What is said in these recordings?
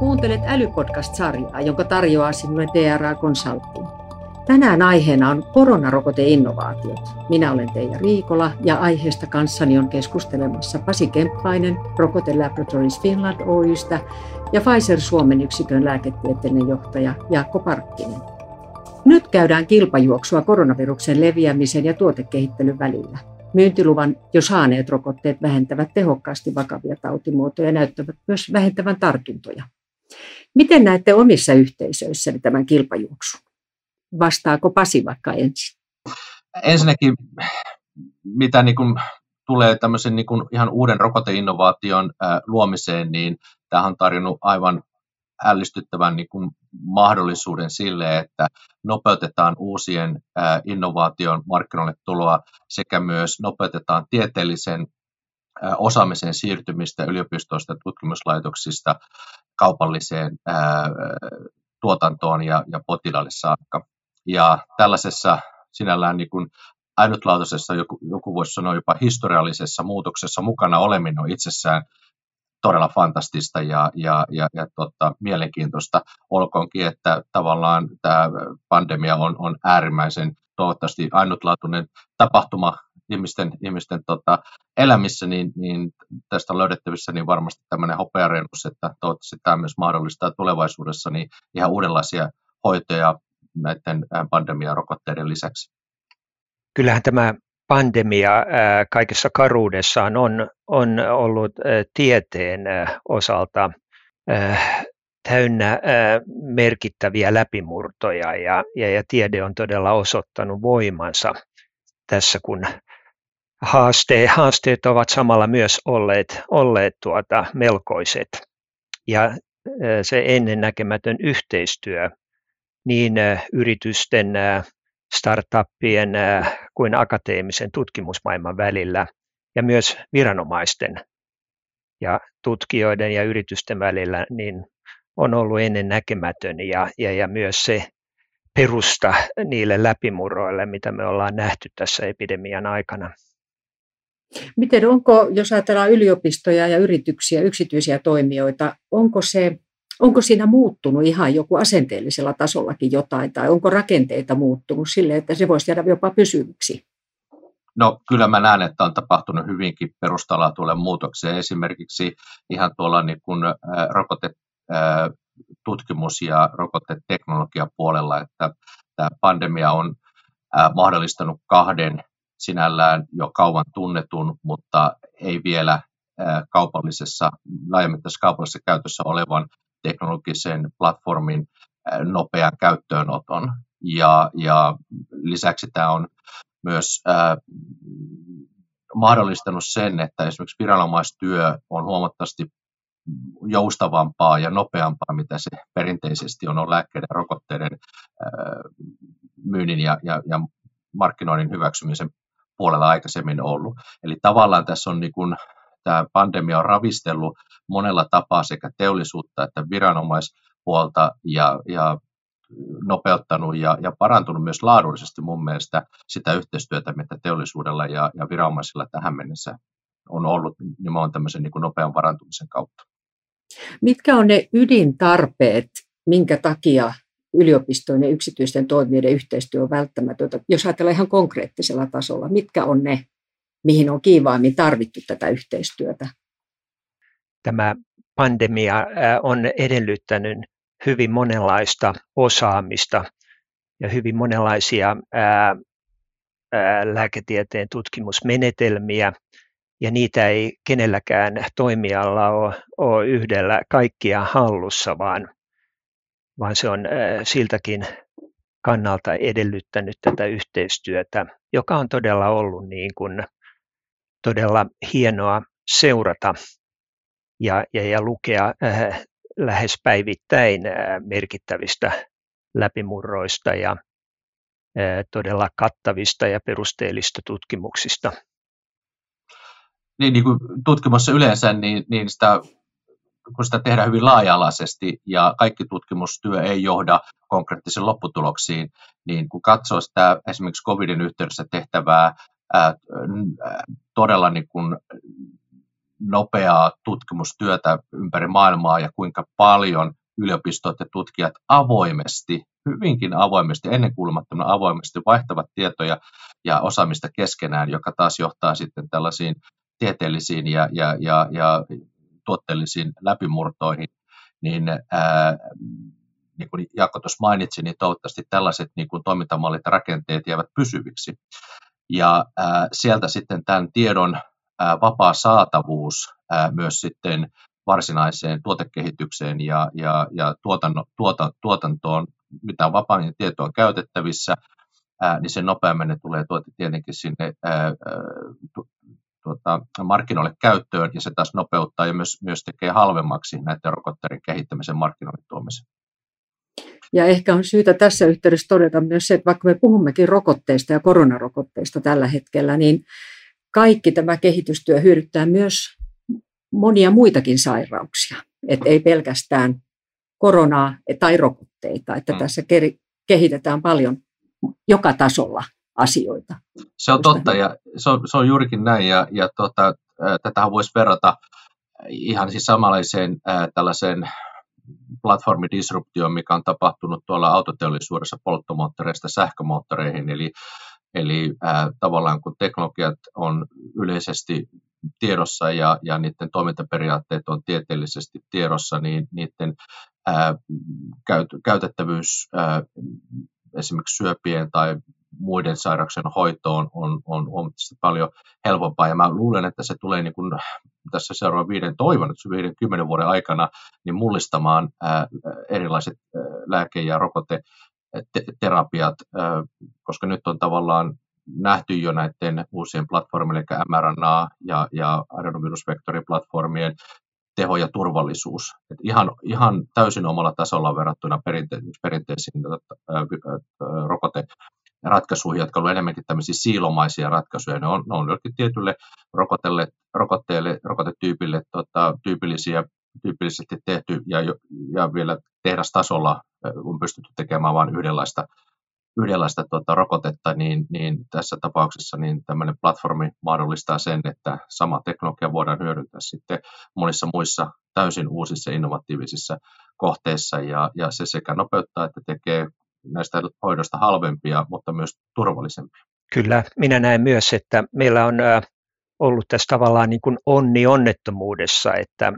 Kuuntelet Älypodcast-sarjaa, jonka tarjoaa sinulle DRA Consulting. Tänään aiheena on koronarokoteinnovaatiot. Minä olen Teija Riikola ja aiheesta kanssani on keskustelemassa Pasi Kemppainen Rokote Laboratories Finland Oystä ja Pfizer Suomen yksikön lääketieteellinen johtaja Jaakko Parkkinen. Nyt käydään kilpajuoksua koronaviruksen leviämisen ja tuotekehittelyn välillä. Myyntiluvan jo saaneet rokotteet vähentävät tehokkaasti vakavia tautimuotoja ja näyttävät myös vähentävän tartuntoja. Miten näette omissa yhteisöissä tämän kilpajuoksun? Vastaako Pasi vaikka ensin? Ensinnäkin, mitä niin kuin tulee tämmöisen niin kuin ihan uuden rokoteinnovaation luomiseen, niin tämähän on tarjonnut aivan ällistyttävän niin kuin mahdollisuuden sille, että nopeutetaan uusien innovaation markkinoille tuloa sekä myös nopeutetaan tieteellisen osaamisen siirtymistä yliopistoista ja tutkimuslaitoksista kaupalliseen tuotantoon ja, ja potilaalle saakka. Ja tällaisessa sinällään niin kuin ainutlaatuisessa, joku, joku voisi sanoa jopa historiallisessa muutoksessa mukana oleminen on itsessään todella fantastista ja, ja, ja, ja tota, mielenkiintoista. Olkoonkin, että tavallaan tämä pandemia on, on äärimmäisen toivottavasti ainutlaatuinen tapahtuma ihmisten, ihmisten tota, elämissä, niin, niin tästä on löydettävissä niin varmasti tämmöinen hopearennus, että toivottavasti tämä myös mahdollistaa tulevaisuudessa niin ihan uudenlaisia hoitoja näiden pandemiarokotteiden lisäksi. Kyllähän tämä pandemia kaikessa karuudessaan on, on ollut tieteen osalta täynnä merkittäviä läpimurtoja ja, ja, ja tiede on todella osoittanut voimansa tässä, kun haasteet, haasteet ovat samalla myös olleet, olleet tuota melkoiset. Ja se ennennäkemätön yhteistyö niin yritysten startuppien kuin akateemisen tutkimusmaailman välillä ja myös viranomaisten ja tutkijoiden ja yritysten välillä niin on ollut ennen näkemätön ja, ja, ja myös se perusta niille läpimurroille, mitä me ollaan nähty tässä epidemian aikana. Miten onko, jos ajatellaan yliopistoja ja yrityksiä, yksityisiä toimijoita, onko se Onko siinä muuttunut ihan joku asenteellisella tasollakin jotain, tai onko rakenteita muuttunut sille, että se voisi jäädä jopa pysyviksi? No kyllä mä näen, että on tapahtunut hyvinkin perustalaatuille muutoksia. Esimerkiksi ihan tuolla niin kuin, äh, rokotetutkimus- ja rokoteteknologia puolella, että tämä pandemia on äh, mahdollistanut kahden sinällään jo kauan tunnetun, mutta ei vielä kaupallisessa, laajamittaisessa kaupallisessa käytössä olevan teknologisen platformin nopean käyttöönoton. Ja, ja lisäksi tämä on myös äh, mahdollistanut sen, että esimerkiksi viranomaistyö on huomattavasti joustavampaa ja nopeampaa, mitä se perinteisesti on ollut lääkkeiden ja rokotteiden äh, myynnin ja, ja, ja markkinoinnin hyväksymisen puolella aikaisemmin ollut. Eli tavallaan tässä on niin kuin tämä pandemia on ravistellut monella tapaa sekä teollisuutta että viranomaispuolta ja, ja nopeuttanut ja, ja parantunut myös laadullisesti mun mielestä sitä yhteistyötä, mitä teollisuudella ja, ja viranomaisilla tähän mennessä on ollut nimenomaan tämmöisen niin kuin nopean parantumisen kautta. Mitkä on ne ydintarpeet, minkä takia yliopistojen ja yksityisten toimijoiden yhteistyö on välttämätöntä? Jos ajatellaan ihan konkreettisella tasolla, mitkä on ne mihin on kiivaimmin tarvittu tätä yhteistyötä? Tämä pandemia on edellyttänyt hyvin monenlaista osaamista ja hyvin monenlaisia ää, ää, lääketieteen tutkimusmenetelmiä, ja niitä ei kenelläkään toimijalla ole, ole yhdellä kaikkia hallussa, vaan, vaan se on siltäkin kannalta edellyttänyt tätä yhteistyötä, joka on todella ollut niin kuin todella hienoa seurata ja, ja, ja lukea äh, lähes päivittäin merkittävistä läpimurroista ja todella kattavista ja perusteellista tutkimuksista. Niin, niin kuin tutkimussa yleensä, niin, niin sitä, kun sitä tehdään hyvin laaja-alaisesti ja kaikki tutkimustyö ei johda konkreettisiin lopputuloksiin, niin kun katsoo sitä esimerkiksi covidin yhteydessä tehtävää todella niin kuin nopeaa tutkimustyötä ympäri maailmaa ja kuinka paljon yliopistot ja tutkijat avoimesti, hyvinkin avoimesti, ennenkuulumattoman avoimesti vaihtavat tietoja ja osaamista keskenään, joka taas johtaa sitten tällaisiin tieteellisiin ja, ja, ja, ja tuotteellisiin läpimurtoihin, niin ää, niin kuin Jaakko tuossa mainitsi, niin toivottavasti tällaiset niin kuin toimintamallit ja rakenteet jäävät pysyviksi. Ja ää, sieltä sitten tämän tiedon ää, vapaa saatavuus ää, myös sitten varsinaiseen tuotekehitykseen ja, ja, ja tuotanno, tuota, tuotantoon, mitä on vapaa niin tietoa käytettävissä, ää, niin sen nopeammin ne tulee tuote tietenkin sinne ää, tuota, markkinoille käyttöön, ja se taas nopeuttaa ja myös, myös tekee halvemmaksi näiden rokotteiden kehittämisen markkinoille tuomisen. Ja ehkä on syytä tässä yhteydessä todeta myös se, että vaikka me puhummekin rokotteista ja koronarokotteista tällä hetkellä, niin kaikki tämä kehitystyö hyödyttää myös monia muitakin sairauksia. Että ei pelkästään koronaa tai rokotteita, että mm. tässä kehitetään paljon joka tasolla asioita. Se on totta ja se on, se on juurikin näin ja, ja tota, tätä voisi verrata ihan siis samanlaiseen ää, tällaiseen platformidisruptioon, mikä on tapahtunut tuolla autoteollisuudessa polttomoottoreista sähkömoottoreihin, eli, eli ää, tavallaan kun teknologiat on yleisesti tiedossa ja, ja niiden toimintaperiaatteet on tieteellisesti tiedossa, niin niiden ää, käyt, käytettävyys ää, esimerkiksi syöpien tai muiden sairauksien hoitoon on, on huomattavasti paljon helpompaa. Ja mä luulen, että se tulee niin kuin tässä seuraavan viiden, toivon, että viiden, kymmenen vuoden aikana niin mullistamaan ää, erilaiset ää, lääke- ja rokoteterapiat, ää, koska nyt on tavallaan nähty jo näiden uusien platformien, eli mRNA ja, ja adenovirusvektoriplatformien teho ja turvallisuus. Et ihan, ihan täysin omalla tasolla verrattuna perinte- perinteisiin rokote ratkaisuihin, jotka ovat enemmänkin tämmöisiä siilomaisia ratkaisuja. Ne on, ne on jollekin tietylle rokotelle, rokotteelle, rokotetyypille tota, tyypillisiä, tyypillisesti tehty ja, ja vielä tehdastasolla on pystytty tekemään vain yhdenlaista, yhdenlaista tota, rokotetta, niin, niin tässä tapauksessa niin tämmöinen platformi mahdollistaa sen, että sama teknologia voidaan hyödyntää sitten monissa muissa täysin uusissa innovatiivisissa kohteissa ja, ja se sekä nopeuttaa että tekee näistä hoidosta halvempia, mutta myös turvallisempia. Kyllä, minä näen myös, että meillä on ollut tässä tavallaan niin kuin onni onnettomuudessa, että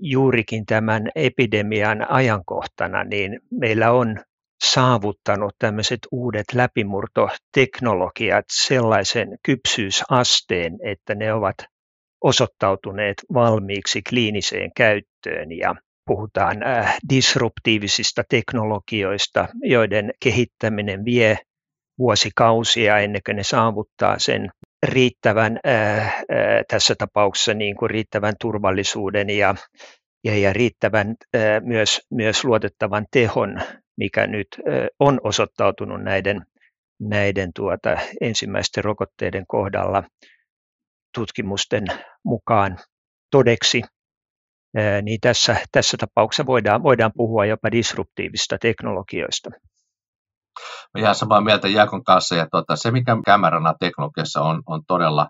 juurikin tämän epidemian ajankohtana, niin meillä on saavuttanut tämmöiset uudet läpimurtoteknologiat sellaisen kypsyysasteen, että ne ovat osoittautuneet valmiiksi kliiniseen käyttöön ja puhutaan äh, disruptiivisista teknologioista, joiden kehittäminen vie vuosikausia ennen kuin ne saavuttaa sen riittävän, äh, äh, tässä tapauksessa niin kuin riittävän turvallisuuden ja, ja, ja riittävän myös, myös luotettavan tehon, mikä nyt on osoittautunut näiden, näiden tuota, ensimmäisten rokotteiden kohdalla tutkimusten mukaan todeksi niin tässä, tässä tapauksessa voidaan, voidaan puhua jopa disruptiivista teknologioista. Mä ihan samaa mieltä Jaakon kanssa, ja tuota, se mikä kamerana teknologiassa on, on todella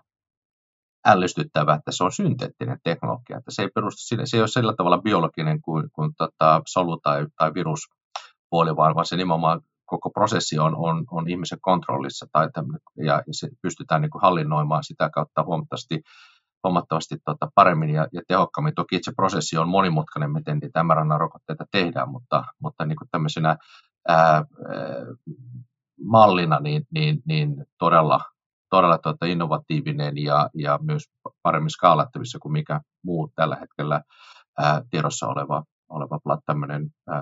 ällistyttävää, että se on synteettinen teknologia, että se ei perustu se ei ole sillä tavalla biologinen kuin, kuin tota, solu- tai, tai viruspuoli, vaan, vaan se nimenomaan koko prosessi on, on, on ihmisen kontrollissa tai ja, ja se pystytään niin kuin hallinnoimaan sitä kautta huomattavasti huomattavasti tota paremmin ja, ja tehokkaammin. Toki itse prosessi on monimutkainen, miten niitä mRNA-rokotteita tehdään, mutta, mutta niin kuin tämmöisenä ää, ää, mallina niin, niin, niin todella, todella tota innovatiivinen ja, ja myös paremmin skaalattavissa kuin mikä muu tällä hetkellä ää, tiedossa oleva, oleva tämmöinen ää,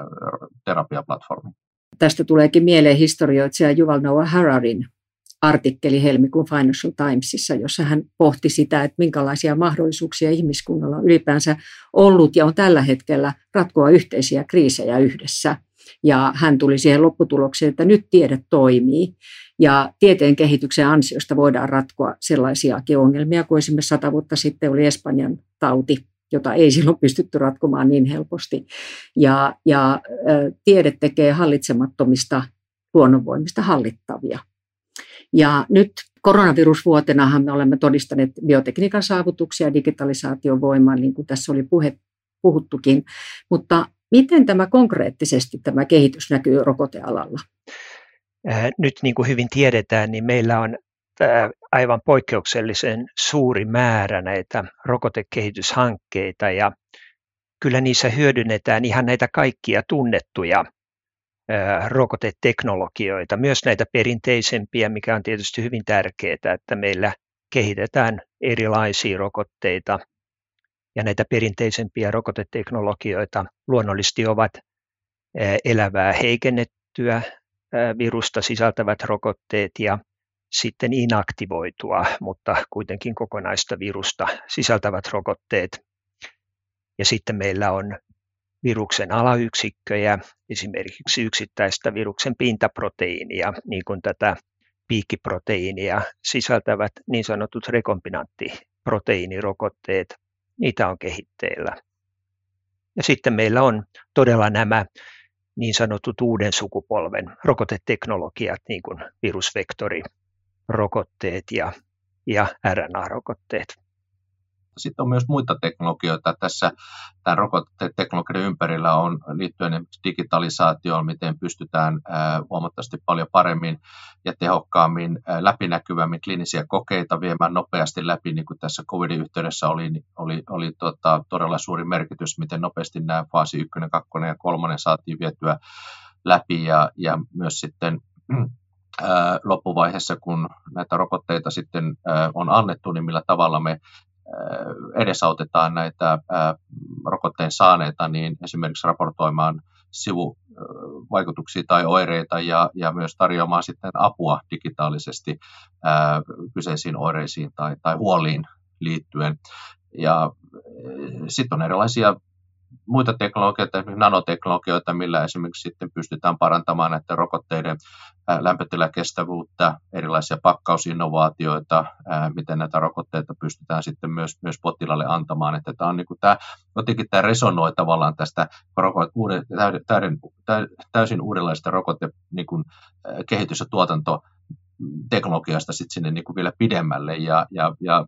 terapiaplatformi. Tästä tuleekin mieleen historioitsija Juval Noah Hararin artikkeli helmikuun Financial Timesissa, jossa hän pohti sitä, että minkälaisia mahdollisuuksia ihmiskunnalla on ylipäänsä ollut ja on tällä hetkellä ratkoa yhteisiä kriisejä yhdessä. Ja hän tuli siihen lopputulokseen, että nyt tiede toimii ja tieteen kehityksen ansiosta voidaan ratkoa sellaisiakin ongelmia kuin esimerkiksi sata vuotta sitten oli Espanjan tauti, jota ei silloin pystytty ratkomaan niin helposti. Ja, ja tiede tekee hallitsemattomista luonnonvoimista hallittavia. Ja nyt koronavirusvuotenahan me olemme todistaneet biotekniikan saavutuksia ja digitalisaation voimaa, niin kuin tässä oli puhe, puhuttukin. Mutta miten tämä konkreettisesti tämä kehitys näkyy rokotealalla? Nyt niin kuin hyvin tiedetään, niin meillä on aivan poikkeuksellisen suuri määrä näitä rokotekehityshankkeita ja kyllä niissä hyödynnetään ihan näitä kaikkia tunnettuja rokoteteknologioita, myös näitä perinteisempiä, mikä on tietysti hyvin tärkeää, että meillä kehitetään erilaisia rokotteita ja näitä perinteisempiä rokoteteknologioita luonnollisesti ovat elävää heikennettyä virusta sisältävät rokotteet ja sitten inaktivoitua, mutta kuitenkin kokonaista virusta sisältävät rokotteet. Ja sitten meillä on viruksen alayksikköjä, esimerkiksi yksittäistä viruksen pintaproteiinia, niin kuin tätä piikkiproteiinia sisältävät niin sanotut rekombinanttiproteiinirokotteet, niitä on kehitteillä. Ja sitten meillä on todella nämä niin sanotut uuden sukupolven rokoteteknologiat, niin kuin virusvektorirokotteet ja, ja RNA-rokotteet. Sitten on myös muita teknologioita. Tässä tämän rokoteteknologian ympärillä on liittyen esimerkiksi digitalisaatioon, miten pystytään huomattavasti paljon paremmin ja tehokkaammin läpinäkyvämmin kliinisiä kokeita viemään nopeasti läpi, niin kuin tässä covidin yhteydessä oli, niin oli, oli tota, todella suuri merkitys, miten nopeasti nämä faasi 1, 2 ja 3 saatiin vietyä läpi ja, ja myös sitten loppuvaiheessa, kun näitä rokotteita sitten on annettu, niin millä tavalla me edesautetaan näitä rokotteen saaneita niin esimerkiksi raportoimaan sivuvaikutuksia tai oireita ja, ja myös tarjoamaan sitten apua digitaalisesti ää, kyseisiin oireisiin tai, tai huoliin liittyen. Ja sitten on erilaisia muita teknologioita, esimerkiksi nanoteknologioita, millä esimerkiksi sitten pystytään parantamaan näiden rokotteiden lämpötilakestävyyttä, erilaisia pakkausinnovaatioita, miten näitä rokotteita pystytään sitten myös, myös potilaalle antamaan. Että tämä on niin kuin tämä, jotenkin tämä resonoi tavallaan tästä uuden, täysin uudenlaista rokote niin kuin, kehitys- ja tuotantoteknologiasta sitten sinne niin kuin vielä pidemmälle ja, ja, ja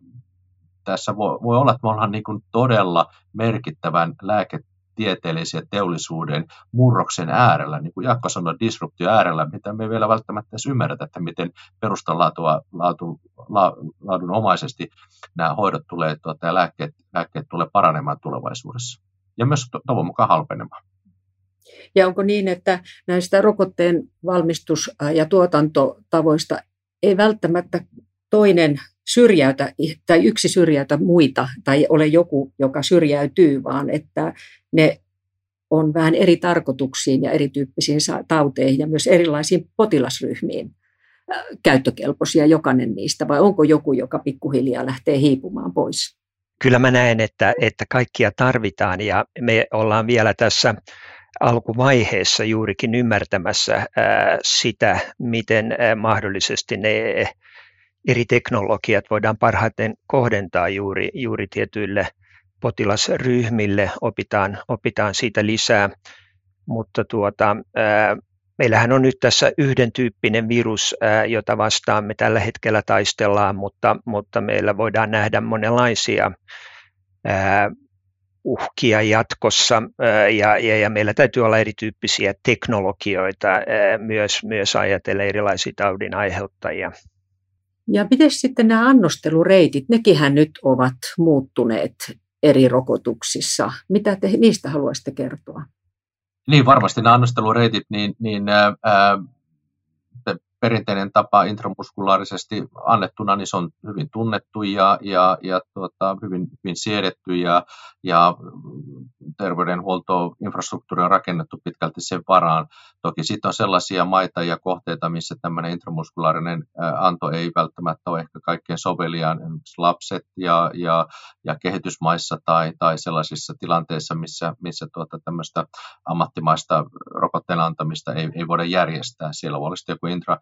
tässä voi, voi olla, että me ollaan niin kuin todella merkittävän lääketieteellisen teollisuuden murroksen äärellä, niin kuin Jaakko sanoi, disruptio äärellä, mitä me ei vielä välttämättä edes ymmärretä, että miten perustanlaatua laatu, la, laadunomaisesti nämä hoidot tulee tuota, ja lääkkeet, lääkkeet tulee paranemaan tulevaisuudessa. Ja myös toivon mukaan halpenemaan. Ja onko niin, että näistä rokotteen valmistus- ja tuotantotavoista ei välttämättä toinen syrjäytä tai yksi syrjäytä muita tai ole joku, joka syrjäytyy, vaan että ne on vähän eri tarkoituksiin ja erityyppisiin tauteihin ja myös erilaisiin potilasryhmiin käyttökelpoisia jokainen niistä, vai onko joku, joka pikkuhiljaa lähtee hiipumaan pois? Kyllä mä näen, että, että kaikkia tarvitaan ja me ollaan vielä tässä alkuvaiheessa juurikin ymmärtämässä sitä, miten mahdollisesti ne eri teknologiat voidaan parhaiten kohdentaa juuri, juuri tietyille potilasryhmille, opitaan, opitaan siitä lisää, mutta tuota, ää, meillähän on nyt tässä yhden tyyppinen virus, ää, jota vastaan me tällä hetkellä taistellaan, mutta, mutta meillä voidaan nähdä monenlaisia ää, uhkia jatkossa ja, ja, ja meillä täytyy olla erityyppisiä teknologioita myös, myös ajatella erilaisia taudin aiheuttajia. Ja miten sitten nämä annostelureitit, nekin nyt ovat muuttuneet eri rokotuksissa. Mitä te niistä haluaisitte kertoa? Niin, varmasti nämä annostelureitit, niin, niin ää, perinteinen tapa intramuskulaarisesti annettuna, niin se on hyvin tunnettu ja, ja, ja tuota, hyvin, hyvin siedetty ja, ja terveydenhuoltoinfrastruktuuri on rakennettu pitkälti sen varaan. Toki sitten on sellaisia maita ja kohteita, missä tämmöinen intramuskulaarinen anto ei välttämättä ole ehkä kaikkein soveliaan, esimerkiksi lapset ja, ja, ja kehitysmaissa tai, tai sellaisissa tilanteissa, missä, missä tuota, tämmöistä ammattimaista rokotteen antamista ei, ei voida järjestää. Siellä voi olla joku intra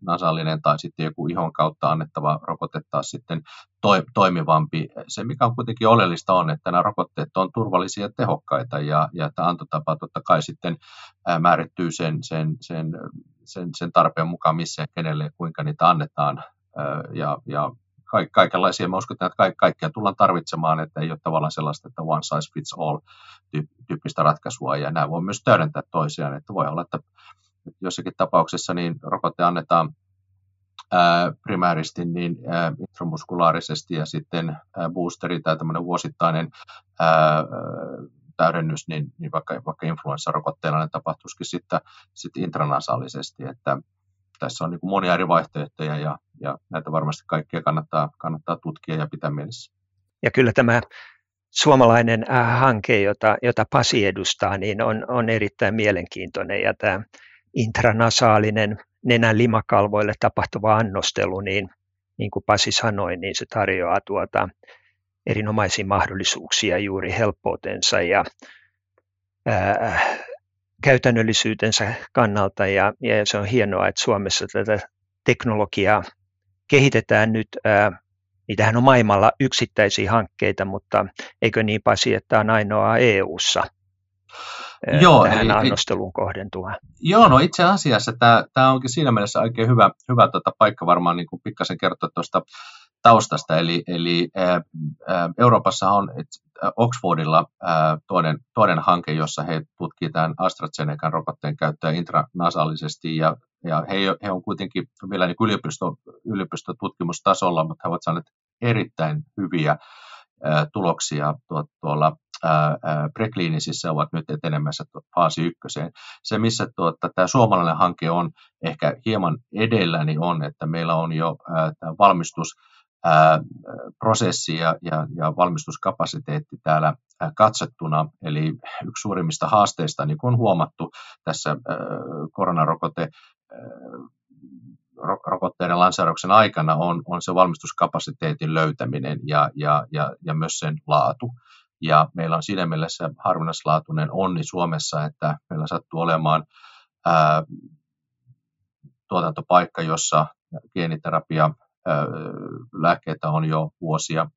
nasaalinen tai sitten joku ihon kautta annettava rokote taas sitten toimivampi. Se, mikä on kuitenkin oleellista, on, että nämä rokotteet on turvallisia ja tehokkaita ja, ja että antotapa totta kai sitten määrittyy sen, sen, sen sen, sen tarpeen mukaan missä kenelle ja kuinka niitä annetaan. Ja, ja kaikenlaisia, mä uskon, että kaikkea, kaikkea tullaan tarvitsemaan, että ei ole tavallaan sellaista, että one size fits all tyyppistä ratkaisua, ja nämä voi myös täydentää toisiaan, että voi olla, että jossakin tapauksessa niin rokote annetaan ää, primääristi niin intramuskulaarisesti ja sitten boosteri tai tämmöinen vuosittainen täydennys, niin, niin vaikka, vaikka influenssarokotteella ne tapahtuisikin sitten, sitten intranasaalisesti, että tässä on niin kuin monia eri vaihtoehtoja ja, ja näitä varmasti kaikkia kannattaa, kannattaa tutkia ja pitää mielessä. Ja kyllä tämä suomalainen hanke, jota, jota Pasi edustaa, niin on, on erittäin mielenkiintoinen ja tämä intranasaalinen nenän limakalvoille tapahtuva annostelu, niin, niin kuin Pasi sanoi, niin se tarjoaa tuota erinomaisia mahdollisuuksia juuri helppoutensa ja ää, käytännöllisyytensä kannalta ja, ja se on hienoa, että Suomessa tätä teknologiaa kehitetään nyt. Ää, niitähän on maailmalla yksittäisiä hankkeita, mutta eikö niin Pasi, että on ainoa EU-ssa Joo, tähän eli, annosteluun kohdentua? Joo, no itse asiassa tämä, tämä onkin siinä mielessä oikein hyvä, hyvä tota paikka varmaan niin kuin pikkasen kertoa tuosta taustasta. Eli, eli ää, Euroopassa on Oxfordilla ää, toinen, toinen hanke, jossa he tutkivat tämän AstraZenecan rokotteen käyttöä intranasaalisesti, ja, ja he, he on kuitenkin vielä niin yliopisto, yliopistotutkimustasolla, mutta he ovat saaneet erittäin hyviä tuloksia tuolla prekliinisissä ovat nyt etenemässä faasi ykköseen. Se, missä tuota, tämä suomalainen hanke on ehkä hieman edellä, niin on, että meillä on jo tämä valmistus prosessi ja, ja, ja valmistuskapasiteetti täällä katsettuna. Eli yksi suurimmista haasteista, niin kuin on huomattu tässä koronarokote rokotteiden lanseerauksen aikana on, on se valmistuskapasiteetin löytäminen ja, ja, ja, ja myös sen laatu. Ja meillä on siinä mielessä harvinaislaatuinen onni Suomessa, että meillä sattuu olemaan ää, tuotantopaikka, jossa geeniterapia lääkkeitä on jo vuosia,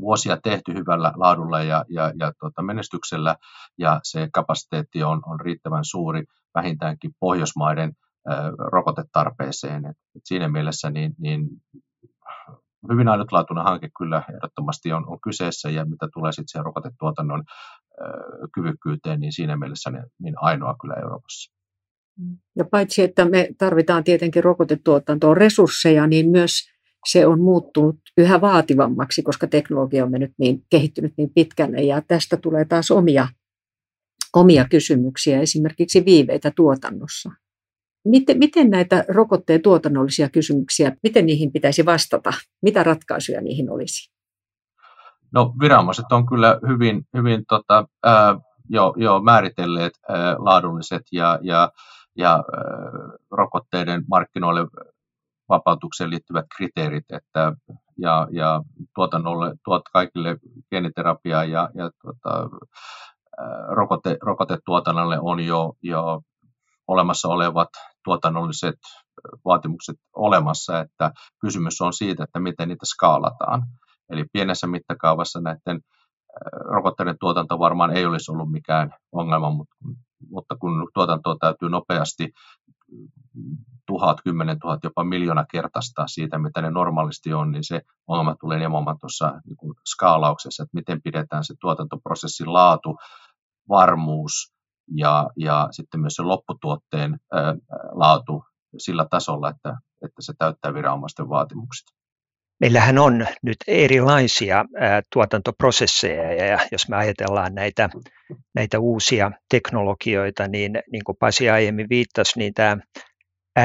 vuosia tehty hyvällä laadulla ja, ja, ja tuota menestyksellä, ja se kapasiteetti on, on riittävän suuri vähintäänkin Pohjoismaiden rokotetarpeeseen. Et, et siinä mielessä niin, niin hyvin ainutlaatuinen hanke kyllä ehdottomasti on, on kyseessä, ja mitä tulee sitten siihen rokotetuotannon kyvykkyyteen, niin siinä mielessä niin, niin ainoa kyllä Euroopassa. Ja paitsi, että me tarvitaan tietenkin rokotetuotantoon resursseja, niin myös se on muuttunut yhä vaativammaksi, koska teknologia on mennyt niin, kehittynyt niin pitkälle. Ja tästä tulee taas omia, omia kysymyksiä, esimerkiksi viiveitä tuotannossa. Miten, miten näitä rokotteen tuotannollisia kysymyksiä, miten niihin pitäisi vastata? Mitä ratkaisuja niihin olisi? No viranomaiset on kyllä hyvin, hyvin tota, jo, jo määritelleet ää, laadulliset ja, ja ja rokotteiden markkinoille vapautukseen liittyvät kriteerit, että, ja, ja tuotannolle, tuot kaikille geeniterapiaa ja, ja tuota, rokote, rokotetuotannolle on jo, jo olemassa olevat tuotannolliset vaatimukset olemassa, että kysymys on siitä, että miten niitä skaalataan. Eli pienessä mittakaavassa näiden rokotteiden tuotanto varmaan ei olisi ollut mikään ongelma, mutta kun tuotantoa täytyy nopeasti tuhat, kymmenen tuhat, jopa miljoona kertaistaa siitä, mitä ne normaalisti on, niin se ongelma tulee nimenomaan tuossa niin skaalauksessa, että miten pidetään se tuotantoprosessin laatu, varmuus ja, ja sitten myös se lopputuotteen ää, laatu sillä tasolla, että, että se täyttää viranomaisten vaatimukset. Meillähän on nyt erilaisia tuotantoprosesseja ja jos me ajatellaan näitä, näitä uusia teknologioita, niin niin kuin Pasi aiemmin viittasi, niin tämä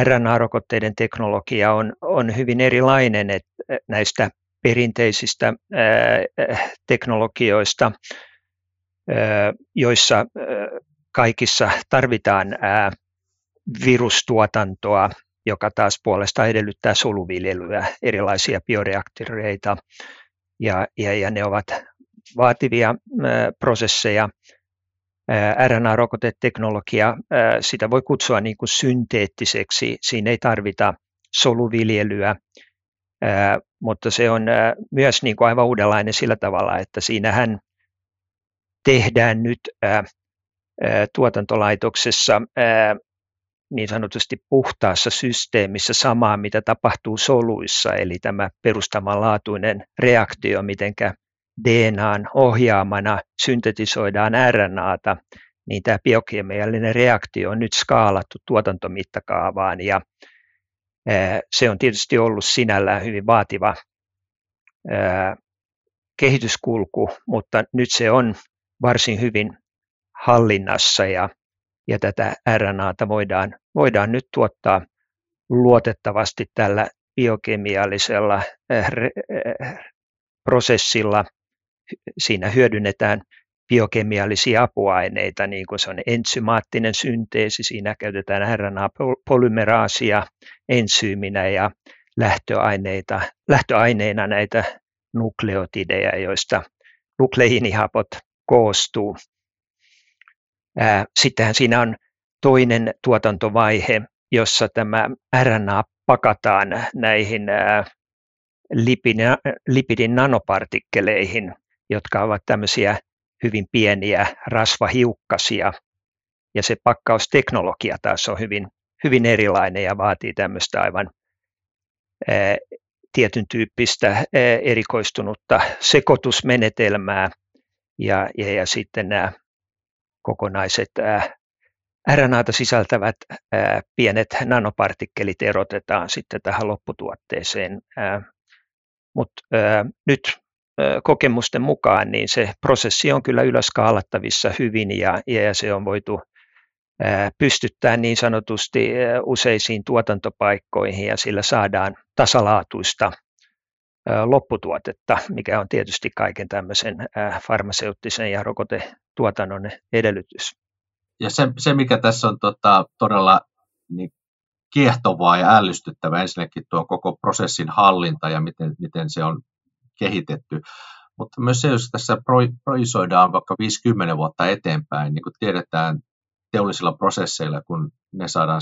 RNA-rokotteiden teknologia on, on hyvin erilainen että näistä perinteisistä teknologioista, joissa kaikissa tarvitaan virustuotantoa joka taas puolestaan edellyttää soluviljelyä, erilaisia bioreaktoreita, ja, ja, ja ne ovat vaativia ä, prosesseja. RNA-rokoteteknologia, sitä voi kutsua niin kuin synteettiseksi, siinä ei tarvita soluviljelyä, mutta se on myös niin kuin aivan uudenlainen sillä tavalla, että siinähän tehdään nyt tuotantolaitoksessa niin sanotusti puhtaassa systeemissä samaa, mitä tapahtuu soluissa, eli tämä perustavanlaatuinen reaktio, mitenkä DNAn ohjaamana syntetisoidaan RNAta, niin tämä biokemiallinen reaktio on nyt skaalattu tuotantomittakaavaan. Ja se on tietysti ollut sinällään hyvin vaativa kehityskulku, mutta nyt se on varsin hyvin hallinnassa ja, ja tätä RNAta voidaan, voidaan nyt tuottaa luotettavasti tällä biokemiallisella prosessilla. Siinä hyödynnetään biokemiallisia apuaineita, niin kuin se on ensymaattinen synteesi, siinä käytetään RNA-polymeraasia ensyyminä ja lähtöaineita, lähtöaineina näitä nukleotideja, joista nukleiinihapot koostuu. Sittenhän siinä on toinen tuotantovaihe, jossa tämä RNA pakataan näihin lipidin nanopartikkeleihin, jotka ovat tämmöisiä hyvin pieniä rasvahiukkasia. Ja se pakkausteknologia taas on hyvin, hyvin erilainen ja vaatii tämmöistä aivan tietyn tyyppistä erikoistunutta sekoitusmenetelmää. Ja, ja, ja sitten nämä kokonaiset ää, RNAta sisältävät ää, pienet nanopartikkelit erotetaan sitten tähän lopputuotteeseen. Mutta nyt kokemusten mukaan, niin se prosessi on kyllä ylöskaalattavissa hyvin ja, ja se on voitu pystyttää niin sanotusti useisiin tuotantopaikkoihin ja sillä saadaan tasalaatuista lopputuotetta, mikä on tietysti kaiken tämmöisen farmaseuttisen ja rokotetuotannon edellytys. Ja se, se mikä tässä on tota, todella niin kiehtovaa ja ällistyttävää ensinnäkin tuo koko prosessin hallinta ja miten, miten se on kehitetty. Mutta myös se, jos tässä projisoidaan vaikka 50 vuotta eteenpäin, niin kuin tiedetään teollisilla prosesseilla, kun ne saadaan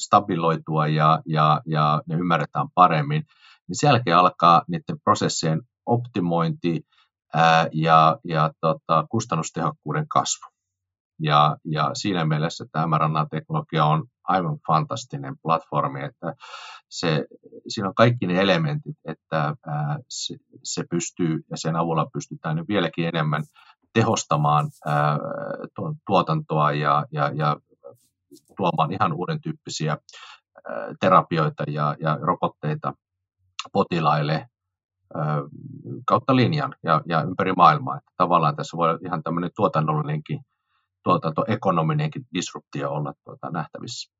stabiloitua ja, ja, ja ne ymmärretään paremmin, niin sen jälkeen alkaa niiden prosessien optimointi ää, ja, ja tota, kustannustehokkuuden kasvu. Ja, ja siinä mielessä tämä mRNA-teknologia on aivan fantastinen platformi, että se, siinä on kaikki ne elementit, että ää, se, se pystyy ja sen avulla pystytään nyt vieläkin enemmän tehostamaan ää, tuotantoa ja, ja, ja tuomaan ihan uuden tyyppisiä terapioita ja, ja rokotteita potilaille kautta linjan ja, ja ympäri maailmaa. Että tavallaan tässä voi ihan tämmöinen tuotannollinenkin tuotantoekonominenkin disruptio olla tuota, nähtävissä.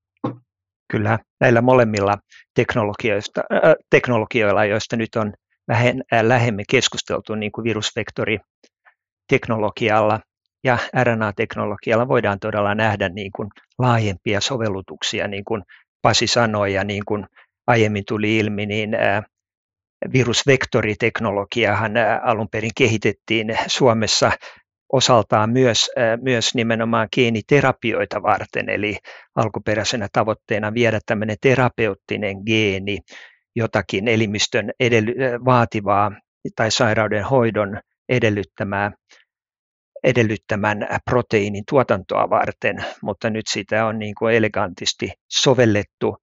Kyllä, näillä molemmilla teknologioista, äh, teknologioilla, joista nyt on vähän äh, lähemmin keskusteltu, niin kuin virusvektoriteknologialla ja RNA-teknologialla voidaan todella nähdä niin kuin laajempia sovellutuksia, niin kuin Pasi sanoi ja niin kuin aiemmin tuli ilmi, niin virusvektoriteknologiahan äh, alun perin kehitettiin Suomessa osaltaan myös, myös nimenomaan geeniterapioita varten, eli alkuperäisenä tavoitteena viedä tämmöinen terapeuttinen geeni jotakin elimistön edelly, vaativaa tai sairauden hoidon edellyttämää edellyttämän proteiinin tuotantoa varten, mutta nyt sitä on niin kuin elegantisti sovellettu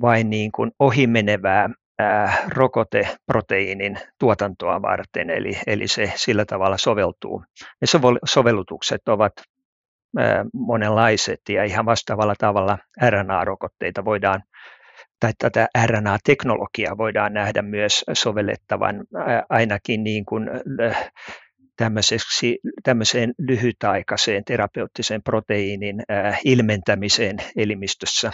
vain niin kuin ohimenevää rokoteproteiinin tuotantoa varten, eli, eli se sillä tavalla soveltuu. Ne sovellutukset ovat monenlaiset ja ihan vastaavalla tavalla RNA-rokotteita voidaan tai tätä RNA-teknologiaa voidaan nähdä myös sovellettavan ainakin niin kuin tämmöiseen lyhytaikaiseen terapeuttiseen proteiinin ilmentämiseen elimistössä.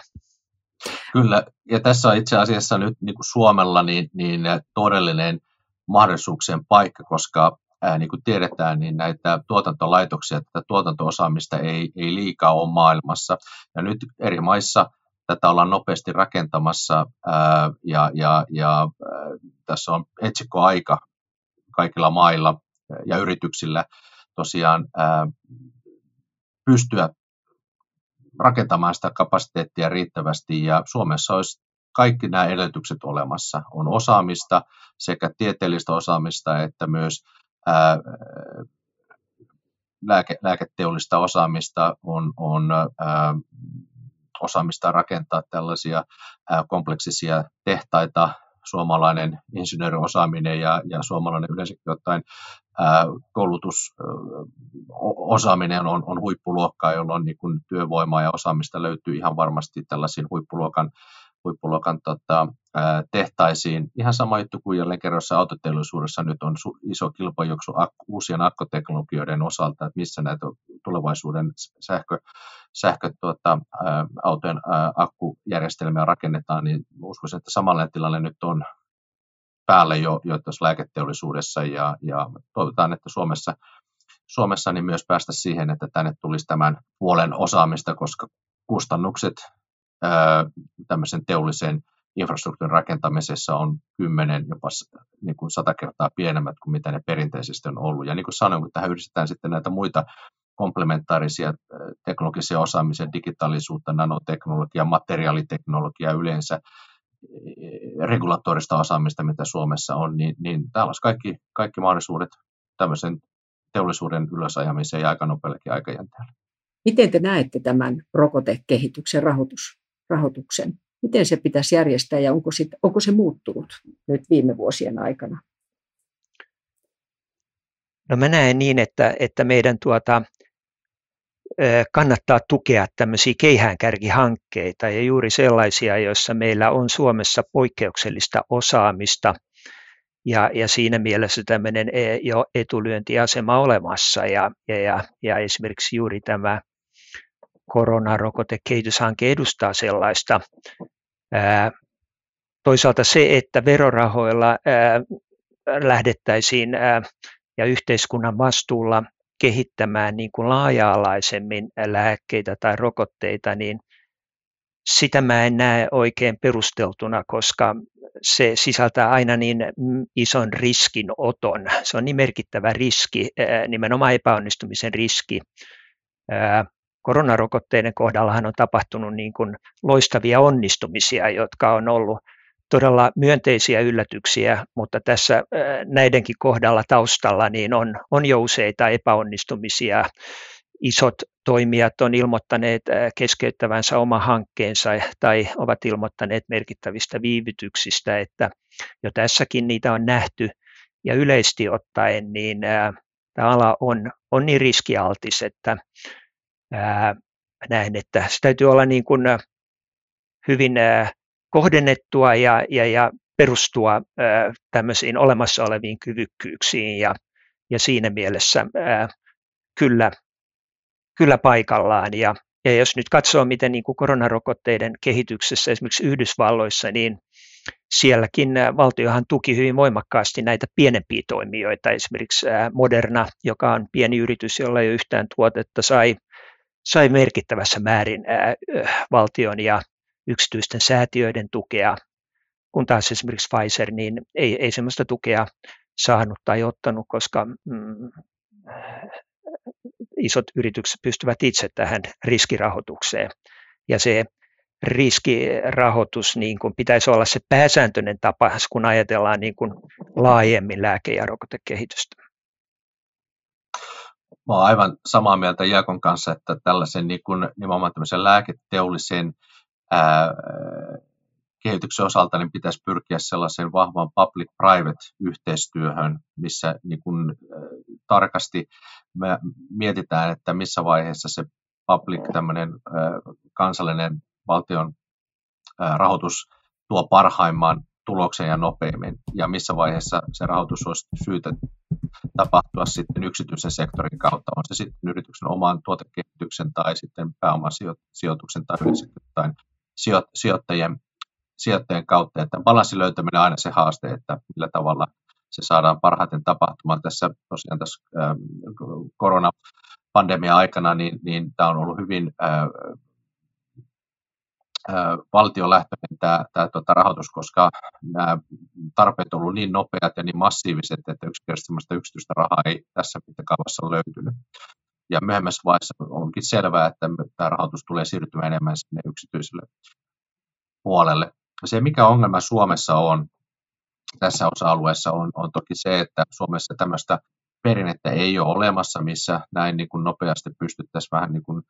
Kyllä, ja tässä on itse asiassa nyt niin kuin Suomella niin, niin todellinen mahdollisuuksien paikka, koska ää, niin kuin tiedetään, niin näitä tuotantolaitoksia, tätä tuotantoosaamista ei, ei liikaa ole maailmassa. Ja nyt eri maissa tätä ollaan nopeasti rakentamassa ää, ja, ja, ja ää, tässä on etsikkoaika kaikilla mailla ja yrityksillä tosiaan ää, pystyä rakentamaan sitä kapasiteettia riittävästi ja Suomessa olisi kaikki nämä edellytykset olemassa. On osaamista, sekä tieteellistä osaamista että myös ää, lääke, lääketeollista osaamista, on, on ää, osaamista rakentaa tällaisia kompleksisia tehtaita, suomalainen insinööriosaaminen ja, ja suomalainen yleensäkin ottaen koulutusosaaminen on, on huippuluokkaa, jolloin niin kuin työvoimaa ja osaamista löytyy ihan varmasti tällaisiin huippuluokan, huippuluokan tota, tehtaisiin. Ihan sama juttu kuin jälleen kerran autoteollisuudessa nyt on iso kilpajuoksu uusien akkoteknologioiden osalta, että missä näitä tulevaisuuden sähkö, sähkö tuota, autojen akkujärjestelmiä rakennetaan, niin uskoisin, että samanlainen tilanne nyt on päälle jo, jo tuossa lääketeollisuudessa ja, ja toivotaan, että Suomessa, Suomessa niin myös päästä siihen, että tänne tulisi tämän puolen osaamista, koska kustannukset ää, tämmöisen teollisen infrastruktuurin rakentamisessa on kymmenen, jopa niin kuin sata kertaa pienemmät kuin mitä ne perinteisesti on ollut. Ja niin kuin sanoin, kun tähän yhdistetään sitten näitä muita komplementaarisia teknologisia osaamisia, digitaalisuutta, nanoteknologiaa, materiaaliteknologiaa yleensä, regulatorista osaamista, mitä Suomessa on, niin, niin täällä olisi kaikki, kaikki mahdollisuudet tämmöisen teollisuuden ylösajamiseen ja aika nopeallekin aikajänteellä. Miten te näette tämän rokotekehityksen rahoitus, rahoituksen? Miten se pitäisi järjestää ja onko, sit, onko se muuttunut nyt viime vuosien aikana? No mä näen niin, että, että meidän tuota, kannattaa tukea tämmöisiä keihäänkärkihankkeita ja juuri sellaisia, joissa meillä on Suomessa poikkeuksellista osaamista ja, ja siinä mielessä tämmöinen e, jo etulyöntiasema olemassa ja, ja, ja, esimerkiksi juuri tämä koronarokotekehityshanke edustaa sellaista. Toisaalta se, että verorahoilla lähdettäisiin ja yhteiskunnan vastuulla kehittämään niin kuin laaja-alaisemmin lääkkeitä tai rokotteita, niin sitä mä en näe oikein perusteltuna, koska se sisältää aina niin ison riskinoton. Se on niin merkittävä riski, nimenomaan epäonnistumisen riski. Koronarokotteiden kohdallahan on tapahtunut niin kuin loistavia onnistumisia, jotka on ollut todella myönteisiä yllätyksiä, mutta tässä näidenkin kohdalla taustalla niin on, on jo useita epäonnistumisia. Isot toimijat on ilmoittaneet keskeyttävänsä oma hankkeensa tai ovat ilmoittaneet merkittävistä viivytyksistä, että jo tässäkin niitä on nähty. Ja yleisesti ottaen niin tämä ala on, on niin riskialtis, että näen, että se täytyy olla niin kuin hyvin kohdennettua ja, ja, ja perustua ää, tämmöisiin olemassa oleviin kyvykkyyksiin ja, ja siinä mielessä ää, kyllä, kyllä paikallaan. Ja, ja jos nyt katsoo, miten niin kuin koronarokotteiden kehityksessä esimerkiksi Yhdysvalloissa, niin sielläkin valtiohan tuki hyvin voimakkaasti näitä pienempiä toimijoita, esimerkiksi Moderna, joka on pieni yritys, jolla ei ole yhtään tuotetta, sai, sai merkittävässä määrin valtion ja yksityisten säätiöiden tukea, kun taas esimerkiksi Pfizer niin ei, ei sellaista tukea saanut tai ottanut, koska mm, isot yritykset pystyvät itse tähän riskirahoitukseen. Ja se riskirahoitus niin kuin pitäisi olla se pääsääntöinen tapa, kun ajatellaan niin kuin laajemmin lääke- ja rokotekehitystä. Mä olen aivan samaa mieltä Jaakon kanssa, että tällaisen niin kuin, nimenomaan lääketeollisen ää, kehityksen osalta niin pitäisi pyrkiä sellaiseen vahvaan public-private-yhteistyöhön, missä niin kuin, ää, tarkasti me mietitään, että missä vaiheessa se public, tämmöinen ää, kansallinen valtion ää, rahoitus tuo parhaimman tuloksen ja nopeimmin, ja missä vaiheessa se rahoitus olisi syytä tapahtua sitten yksityisen sektorin kautta, on se sitten yrityksen oman tuotekehityksen tai sitten pääomasijoituksen tai yleensä sijoittajien, sijoittajien kautta. Että balanssin löytäminen on aina se haaste, että millä tavalla se saadaan parhaiten tapahtumaan. Tässä tosiaan tässä ähm, koronapandemia aikana, niin, niin tämä on ollut hyvin äh, äh, valtiolähtöinen tämä, tämä tuota, rahoitus, koska nämä tarpeet ovat niin nopeat ja niin massiiviset, että yksinkertaisesti yksityistä rahaa ei tässä mittakaavassa löytynyt. Ja myöhemmässä vaiheessa onkin selvää, että tämä rahoitus tulee siirtymään enemmän sinne yksityiselle puolelle. Se, mikä ongelma Suomessa on tässä osa-alueessa, on, on toki se, että Suomessa tämmöistä perinnettä ei ole olemassa, missä näin niin kuin nopeasti pystyttäisiin vähän niin kuin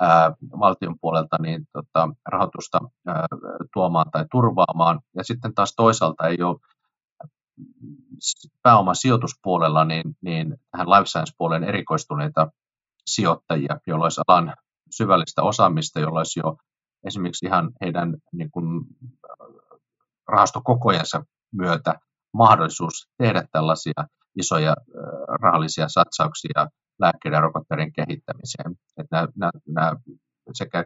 ää, valtion puolelta niin, tota, rahoitusta ää, tuomaan tai turvaamaan. Ja sitten taas toisaalta ei ole pääoman sijoituspuolella niin, niin tähän life science-puoleen erikoistuneita sijoittajia, joilla olisi alan syvällistä osaamista, jolla olisi jo esimerkiksi ihan heidän niin kuin, rahastokokojensa myötä mahdollisuus tehdä tällaisia isoja rahallisia satsauksia lääkkeiden ja rokotteiden kehittämiseen. Että nämä, nämä, nämä sekä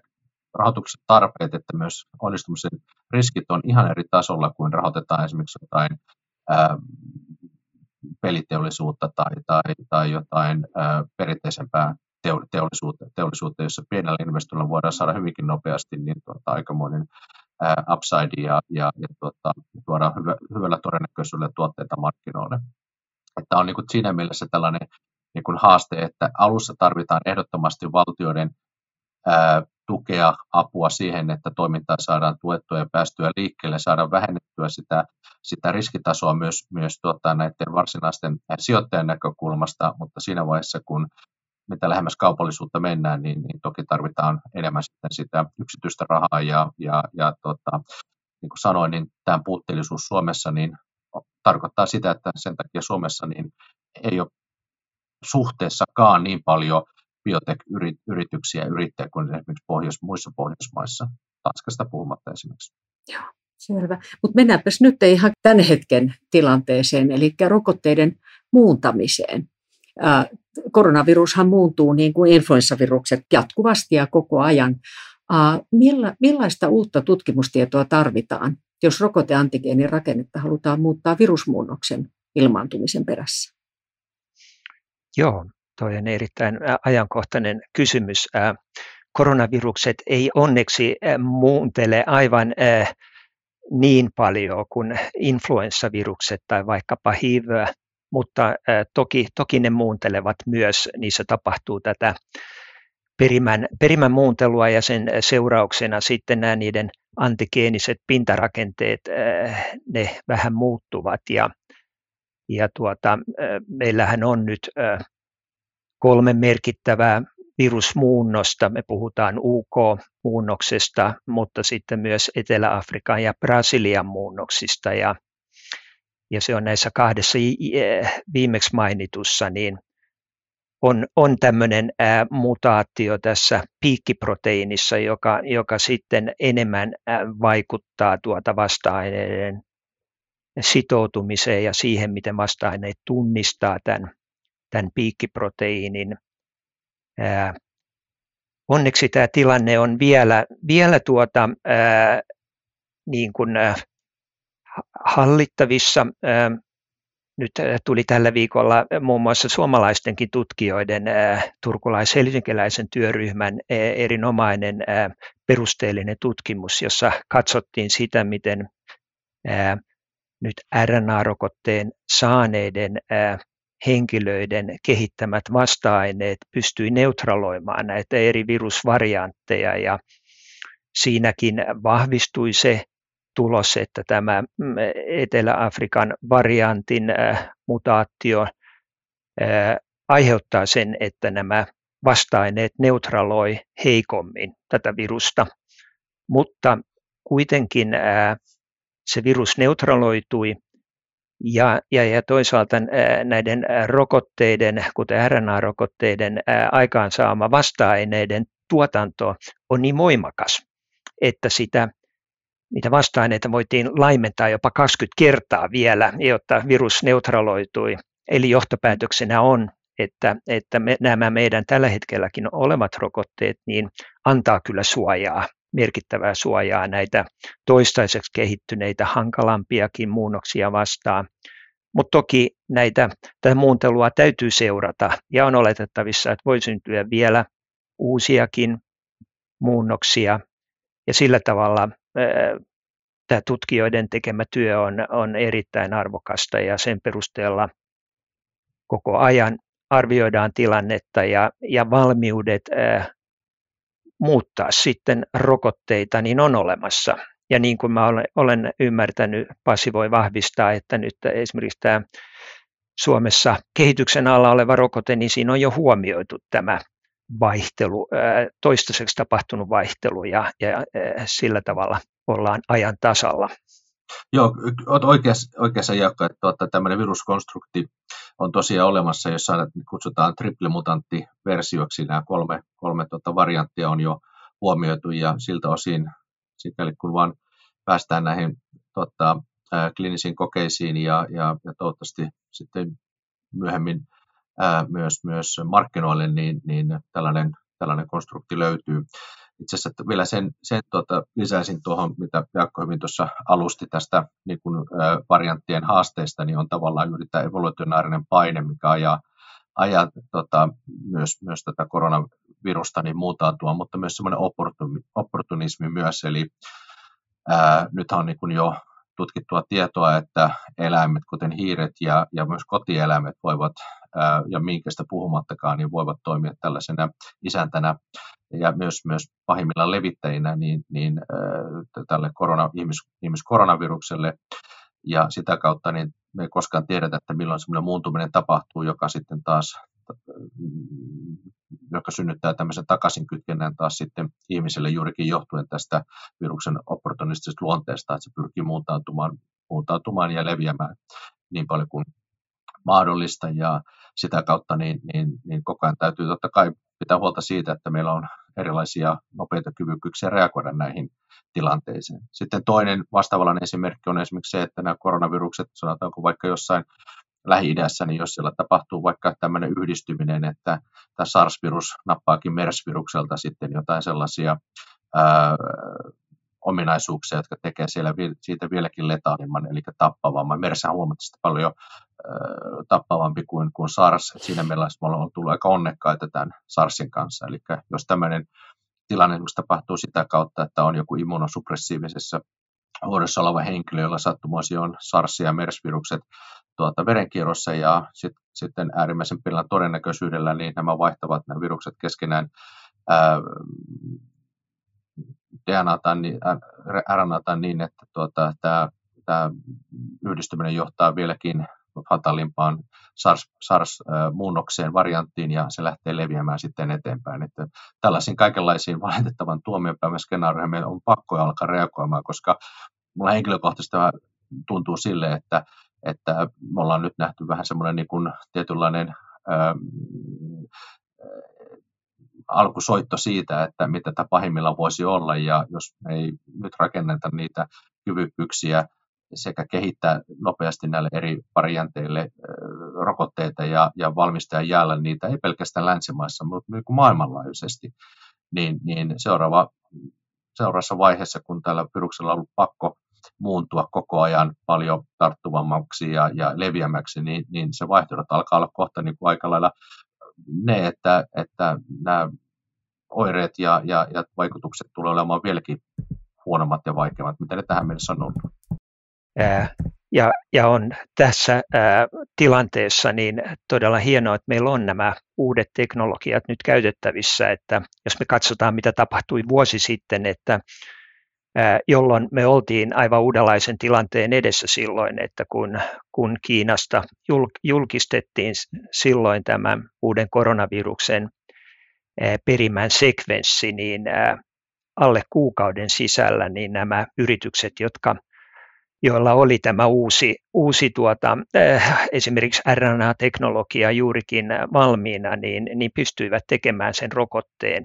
rahoituksen tarpeet että myös onnistumisen riskit on ihan eri tasolla kuin rahoitetaan esimerkiksi jotain ää, peliteollisuutta tai, tai, tai jotain ää, perinteisempää teollisuutta, teollisuutta, jossa pienellä investoinnilla voidaan saada hyvinkin nopeasti niin tuota, aikamoinen ää, upside ja, ja, ja tuota, tuoda hyvä, hyvällä todennäköisyydellä tuotteita markkinoille. Että on niin kuin siinä mielessä tällainen niin kuin haaste, että alussa tarvitaan ehdottomasti valtioiden ää, tukea, apua siihen, että toimintaa saadaan tuettua ja päästyä liikkeelle, saadaan vähennettyä sitä, sitä riskitasoa myös, myös tuota, näiden varsinaisten sijoittajien näkökulmasta, mutta siinä vaiheessa, kun mitä lähemmäs kaupallisuutta mennään, niin, niin toki tarvitaan enemmän sitten sitä yksityistä rahaa ja, ja, ja tota, niin kuin sanoin, niin tämä puutteellisuus Suomessa niin tarkoittaa sitä, että sen takia Suomessa niin ei ole suhteessakaan niin paljon biotech-yrityksiä ja yrittäjiä kuin esimerkiksi Pohjois, muissa Pohjoismaissa, Tanskasta puhumatta esimerkiksi. Joo, selvä. Mutta mennäänpäs nyt ihan tämän hetken tilanteeseen, eli rokotteiden muuntamiseen. Koronavirushan muuntuu niin kuin influenssavirukset jatkuvasti ja koko ajan. Millaista uutta tutkimustietoa tarvitaan, jos rokoteantigeenin rakennetta halutaan muuttaa virusmuunnoksen ilmaantumisen perässä? Joo, toi on erittäin ajankohtainen kysymys. Koronavirukset ei onneksi muuntele aivan niin paljon kuin influenssavirukset tai vaikkapa HIV, mutta toki, toki ne muuntelevat myös, niissä tapahtuu tätä perimän, perimän muuntelua ja sen seurauksena sitten nämä niiden antigeeniset pintarakenteet, ne vähän muuttuvat ja, ja tuota, meillähän on nyt kolme merkittävää virusmuunnosta. Me puhutaan UK-muunnoksesta, mutta sitten myös Etelä-Afrikan ja Brasilian muunnoksista. Ja, ja se on näissä kahdessa viimeksi mainitussa, niin on, on tämmöinen ää, mutaatio tässä piikkiproteiinissa, joka, joka sitten enemmän ää, vaikuttaa tuota vasta-aineiden sitoutumiseen ja siihen, miten vasta-aineet tunnistaa tämän tämän piikkiproteiinin. Ää, onneksi tämä tilanne on vielä, vielä tuota, ää, niin kuin, ää, hallittavissa. Nyt tuli tällä viikolla muun muassa suomalaistenkin tutkijoiden turkulais-helsinkiläisen työryhmän erinomainen perusteellinen tutkimus, jossa katsottiin sitä, miten nyt RNA-rokotteen saaneiden henkilöiden kehittämät vasta-aineet pystyi neutraloimaan näitä eri virusvariantteja ja siinäkin vahvistui se tulos, että tämä mm, Etelä-Afrikan variantin äh, mutaatio äh, aiheuttaa sen, että nämä vasta-aineet neutraloi heikommin tätä virusta, mutta kuitenkin äh, se virus neutraloitui ja, ja, ja toisaalta näiden rokotteiden, kuten RNA-rokotteiden aikaansaama vasta-aineiden tuotanto on niin voimakas, että sitä, niitä vasta-aineita voitiin laimentaa jopa 20 kertaa vielä, jotta virus neutraloitui. Eli johtopäätöksenä on, että, että me, nämä meidän tällä hetkelläkin olevat rokotteet niin antaa kyllä suojaa merkittävää suojaa näitä toistaiseksi kehittyneitä hankalampiakin muunnoksia vastaan. Mutta toki näitä, tätä muuntelua täytyy seurata ja on oletettavissa, että voi syntyä vielä uusiakin muunnoksia. Ja sillä tavalla tämä tutkijoiden tekemä työ on, on erittäin arvokasta ja sen perusteella koko ajan arvioidaan tilannetta ja, ja valmiudet muuttaa sitten rokotteita, niin on olemassa. Ja niin kuin mä olen ymmärtänyt, Pasi voi vahvistaa, että nyt esimerkiksi tämä Suomessa kehityksen alla oleva rokote, niin siinä on jo huomioitu tämä vaihtelu, toistaiseksi tapahtunut vaihtelu ja, ja sillä tavalla ollaan ajan tasalla. Joo, olet oikeassa, oikeassa Jaakko, että tuota, tämmöinen viruskonstrukti on tosiaan olemassa, jossa kutsutaan triplemutanttiversioksi. Nämä kolme, kolme tuota, varianttia on jo huomioitu ja siltä osin, sikäli kun vaan päästään näihin tuota, ää, klinisiin kokeisiin ja, ja, ja toivottavasti sitten myöhemmin myös, myös markkinoille, niin, niin tällainen, tällainen konstrukti löytyy. Itse asiassa vielä sen, sen tuota, lisäisin tuohon, mitä Jaakko hyvin tuossa alusti tästä niin kuin, ää, varianttien haasteista, niin on tavallaan juuri tämä evolutionaarinen paine, mikä ajaa, ajaa tota, myös, myös tätä koronavirusta niin muutaantua, mutta myös semmoinen opportunismi myös, eli ää, nythän on niin kuin jo tutkittua tietoa, että eläimet, kuten hiiret ja, ja myös kotieläimet voivat, ja minkästä puhumattakaan, niin voivat toimia tällaisena isäntänä ja myös, myös pahimmillaan levittäjinä niin, niin tälle korona, ihmis, ihmiskoronavirukselle. Ja sitä kautta niin me ei koskaan tiedetä, että milloin semmoinen muuntuminen tapahtuu, joka sitten taas joka synnyttää tämmöisen takaisinkytkennän taas sitten ihmiselle juurikin johtuen tästä viruksen opportunistisesta luonteesta, että se pyrkii muuntautumaan, muuntautumaan ja leviämään niin paljon kuin mahdollista ja sitä kautta niin, niin, niin koko ajan täytyy totta kai pitää huolta siitä, että meillä on erilaisia nopeita kyvykkyyksiä reagoida näihin tilanteisiin. Sitten toinen vastaavallainen esimerkki on esimerkiksi se, että nämä koronavirukset, sanotaanko vaikka jossain Lähi-idässä, niin jos siellä tapahtuu vaikka tämmöinen yhdistyminen, että tämä SARS-virus nappaakin MERS-virukselta sitten jotain sellaisia ää, ominaisuuksia, jotka tekee siellä siitä vieläkin letaalimman, eli tappavamman. MERS on huomattavasti paljon ää, tappavampi kuin, kuin SARS. Et siinä meillä on tullut aika onnekkaita tämän SARSin kanssa. Eli jos tämmöinen tilanne tapahtuu sitä kautta, että on joku immunosuppressiivisessa hoidossa oleva henkilö, jolla sattumoisi on SARS ja MERS-virukset tuota, verenkierrossa ja sit, sitten äärimmäisen pienellä todennäköisyydellä niin nämä vaihtavat nämä virukset keskenään ää, DNAta, niin, RNAta niin, että tuota, tämä, tämä yhdistyminen johtaa vieläkin fatalimpaan SARS, SARS-muunnokseen, varianttiin, ja se lähtee leviämään sitten eteenpäin. Että tällaisiin kaikenlaisiin valitettavan tuomiopäivän skenaarioihin meidän on pakko alkaa reagoimaan, koska mulla henkilökohtaisesti tuntuu sille, että että me ollaan nyt nähty vähän semmoinen niin kuin tietynlainen ää, alkusoitto siitä, että mitä tämä pahimmillaan voisi olla, ja jos me ei nyt rakenneta niitä kyvykkyyksiä sekä kehittää nopeasti näille eri varianteille rokotteita ja, ja valmistaa jäällä niitä, ei pelkästään länsimaissa, mutta niin kuin maailmanlaajuisesti, niin, niin seuraava, seuraavassa vaiheessa, kun tällä viruksella on ollut pakko muuntua koko ajan paljon tarttuvammaksi ja, ja leviämäksi, niin, niin se vaihtoehdot alkaa olla kohta niin kuin aika lailla ne, että, että nämä oireet ja, ja, ja vaikutukset tulee olemaan vieläkin huonommat ja vaikeammat, mitä ne tähän mennessä on ollut. Ja, ja on tässä ää, tilanteessa niin todella hienoa, että meillä on nämä uudet teknologiat nyt käytettävissä, että jos me katsotaan, mitä tapahtui vuosi sitten, että jolloin me oltiin aivan uudenlaisen tilanteen edessä silloin, että kun, kun Kiinasta julkistettiin silloin tämän uuden koronaviruksen perimän sekvenssi, niin alle kuukauden sisällä niin nämä yritykset, jotka joilla oli tämä uusi, uusi tuota, esimerkiksi RNA-teknologia juurikin valmiina, niin, niin pystyivät tekemään sen rokotteen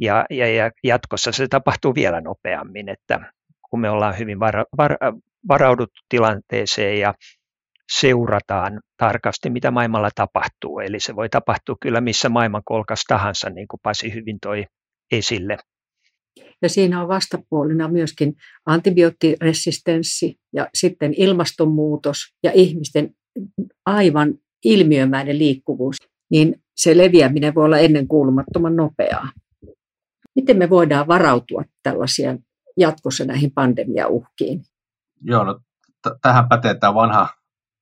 ja, ja, ja jatkossa se tapahtuu vielä nopeammin, että kun me ollaan hyvin vara, var, varauduttu tilanteeseen ja seurataan tarkasti, mitä maailmalla tapahtuu. Eli se voi tapahtua kyllä missä maailmankolkas tahansa, niin kuin Pasi hyvin toi esille. Ja siinä on vastapuolina myöskin antibioottiresistenssi ja sitten ilmastonmuutos ja ihmisten aivan ilmiömäinen liikkuvuus. Niin se leviäminen voi olla ennen kuulumattoman nopeaa. Miten me voidaan varautua tällaisia jatkossa näihin pandemiauhkiin? Joo, no t- tähän pätee tämä vanha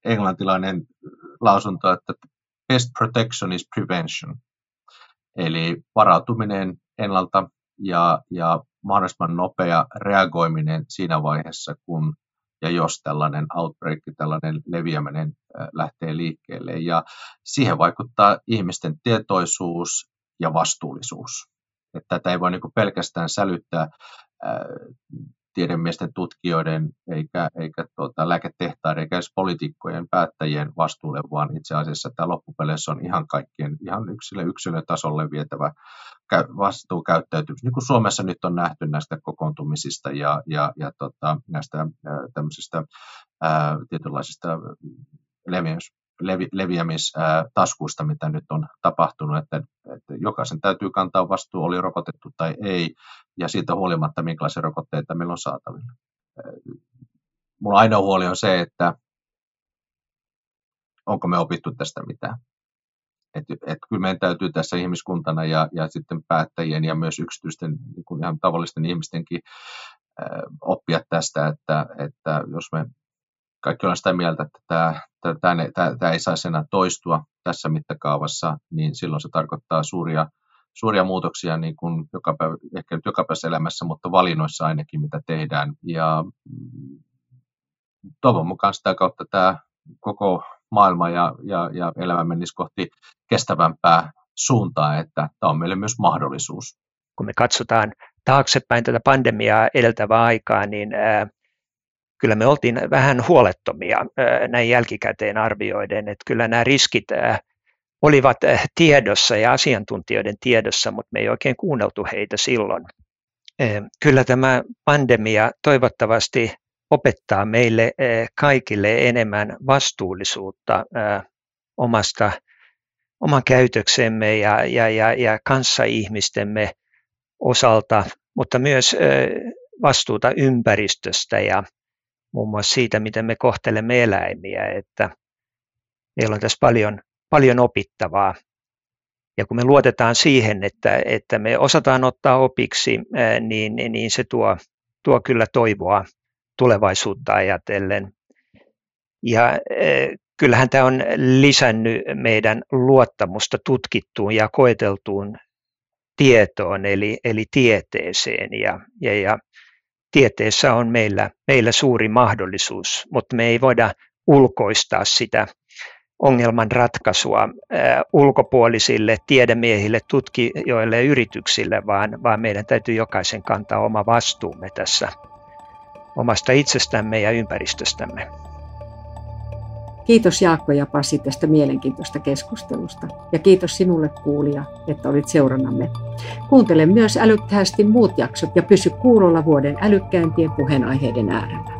englantilainen lausunto, että best protection is prevention. Eli varautuminen ennalta ja, ja mahdollisimman nopea reagoiminen siinä vaiheessa, kun ja jos tällainen outbreak, tällainen leviäminen lähtee liikkeelle. Ja siihen vaikuttaa ihmisten tietoisuus ja vastuullisuus. Että tätä ei voi niin pelkästään sälyttää tiedemiesten, tutkijoiden eikä, eikä tuota, lääketehtaiden eikä edes poliitikkojen päättäjien vastuulle, vaan itse asiassa tämä loppupeleissä on ihan kaikkien, ihan yksilö, yksilötasolle vietävä vastuukäyttäytymys, niin kuin Suomessa nyt on nähty näistä kokoontumisista ja, ja, ja tota, näistä tämmöisistä ää, tietynlaisista leviämis, levi, leviämistaskuista, mitä nyt on tapahtunut, että, että jokaisen täytyy kantaa vastuu, oli rokotettu tai ei, ja siitä huolimatta, minkälaisia rokotteita meillä on saatavilla. Mulla ainoa huoli on se, että onko me opittu tästä mitään. Että et kyllä meidän täytyy tässä ihmiskuntana ja, ja sitten päättäjien ja myös yksityisten niin kuin ihan tavallisten ihmistenkin oppia tästä, että, että jos me kaikki ollaan sitä mieltä, että tämä, tämä, tämä ei saisi enää toistua tässä mittakaavassa, niin silloin se tarkoittaa suuria, suuria muutoksia niin kuin joka päivä, ehkä nyt jokapäiväisessä elämässä, mutta valinnoissa ainakin, mitä tehdään. Ja mm, toivon mukaan sitä kautta tämä koko maailma ja, ja, ja elämä menisi kohti kestävämpää suuntaa, että tämä on meille myös mahdollisuus. Kun me katsotaan taaksepäin tätä pandemiaa edeltävää aikaa, niin kyllä me oltiin vähän huolettomia näin jälkikäteen arvioiden, että kyllä nämä riskit olivat tiedossa ja asiantuntijoiden tiedossa, mutta me ei oikein kuunneltu heitä silloin. Kyllä tämä pandemia toivottavasti opettaa meille kaikille enemmän vastuullisuutta omasta oman käytöksemme ja, ja, ja, ja kanssaihmistemme osalta, mutta myös vastuuta ympäristöstä ja muun muassa siitä, miten me kohtelemme eläimiä, että meillä on tässä paljon, paljon opittavaa. Ja kun me luotetaan siihen, että, että me osataan ottaa opiksi, niin, niin se tuo, tuo kyllä toivoa tulevaisuutta ajatellen. Ja kyllähän tämä on lisännyt meidän luottamusta tutkittuun ja koeteltuun tietoon, eli, eli tieteeseen. Ja, ja, ja tieteessä on meillä, meillä suuri mahdollisuus, mutta me ei voida ulkoistaa sitä ongelman ratkaisua ulkopuolisille tiedemiehille, tutkijoille ja yrityksille, vaan, vaan meidän täytyy jokaisen kantaa oma vastuumme tässä omasta itsestämme ja ympäristöstämme. Kiitos Jaakko ja Pasi tästä mielenkiintoista keskustelusta ja kiitos sinulle kuulija, että olit seurannamme. Kuuntele myös älykkäästi muut jaksot ja pysy kuulolla vuoden älykkäämpien puheenaiheiden äärellä.